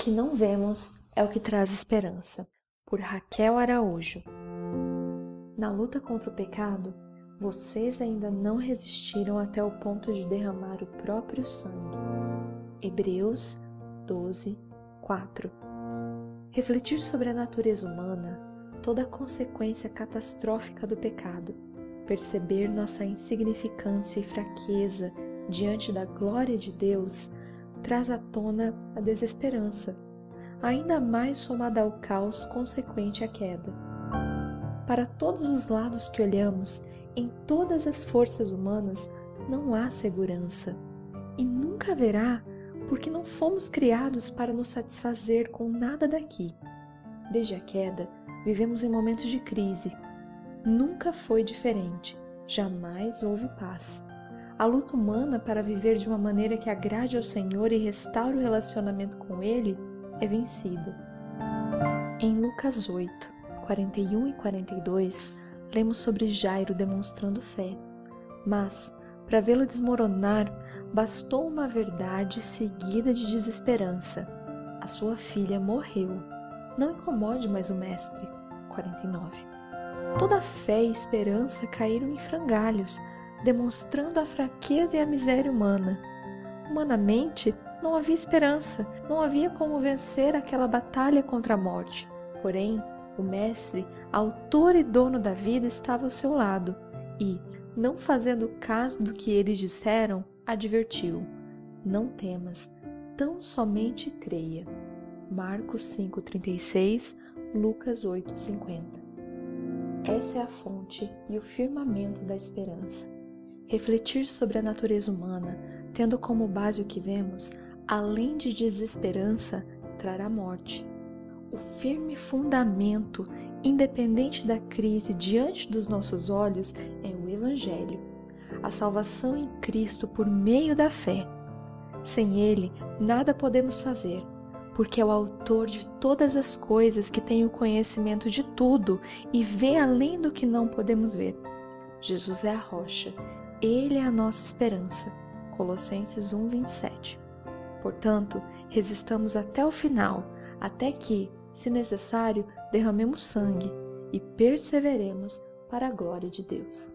que não vemos é o que traz esperança, por Raquel Araújo. Na luta contra o pecado, vocês ainda não resistiram até o ponto de derramar o próprio sangue. Hebreus 12, 4. Refletir sobre a natureza humana, toda a consequência catastrófica do pecado, perceber nossa insignificância e fraqueza diante da glória de Deus, traz à tona a desesperança, ainda mais somada ao caos consequente à queda. Para todos os lados que olhamos, em todas as forças humanas, não há segurança. E nunca haverá, porque não fomos criados para nos satisfazer com nada daqui. Desde a queda, vivemos em momentos de crise. Nunca foi diferente, jamais houve paz. A luta humana para viver de uma maneira que agrade ao Senhor e restaure o relacionamento com Ele é vencida. Em Lucas 8, 41 e 42, lemos sobre Jairo demonstrando fé. Mas, para vê-lo desmoronar, bastou uma verdade seguida de desesperança. A sua filha morreu. Não incomode mais o mestre. 49. Toda fé e esperança caíram em frangalhos demonstrando a fraqueza e a miséria humana. Humanamente, não havia esperança, não havia como vencer aquela batalha contra a morte. Porém, o Mestre, autor e dono da vida, estava ao seu lado e, não fazendo caso do que eles disseram, advertiu: Não temas, tão somente creia. Marcos 5,36, Lucas 8,50 Essa é a fonte e o firmamento da esperança refletir sobre a natureza humana, tendo como base o que vemos, além de desesperança, trará morte. O firme fundamento, independente da crise diante dos nossos olhos, é o Evangelho, a salvação em Cristo por meio da fé. Sem Ele, nada podemos fazer, porque é o Autor de todas as coisas que tem o conhecimento de tudo e vê além do que não podemos ver. Jesus é a rocha ele é a nossa esperança. Colossenses 1:27. Portanto, resistamos até o final, até que, se necessário, derramemos sangue e perseveremos para a glória de Deus.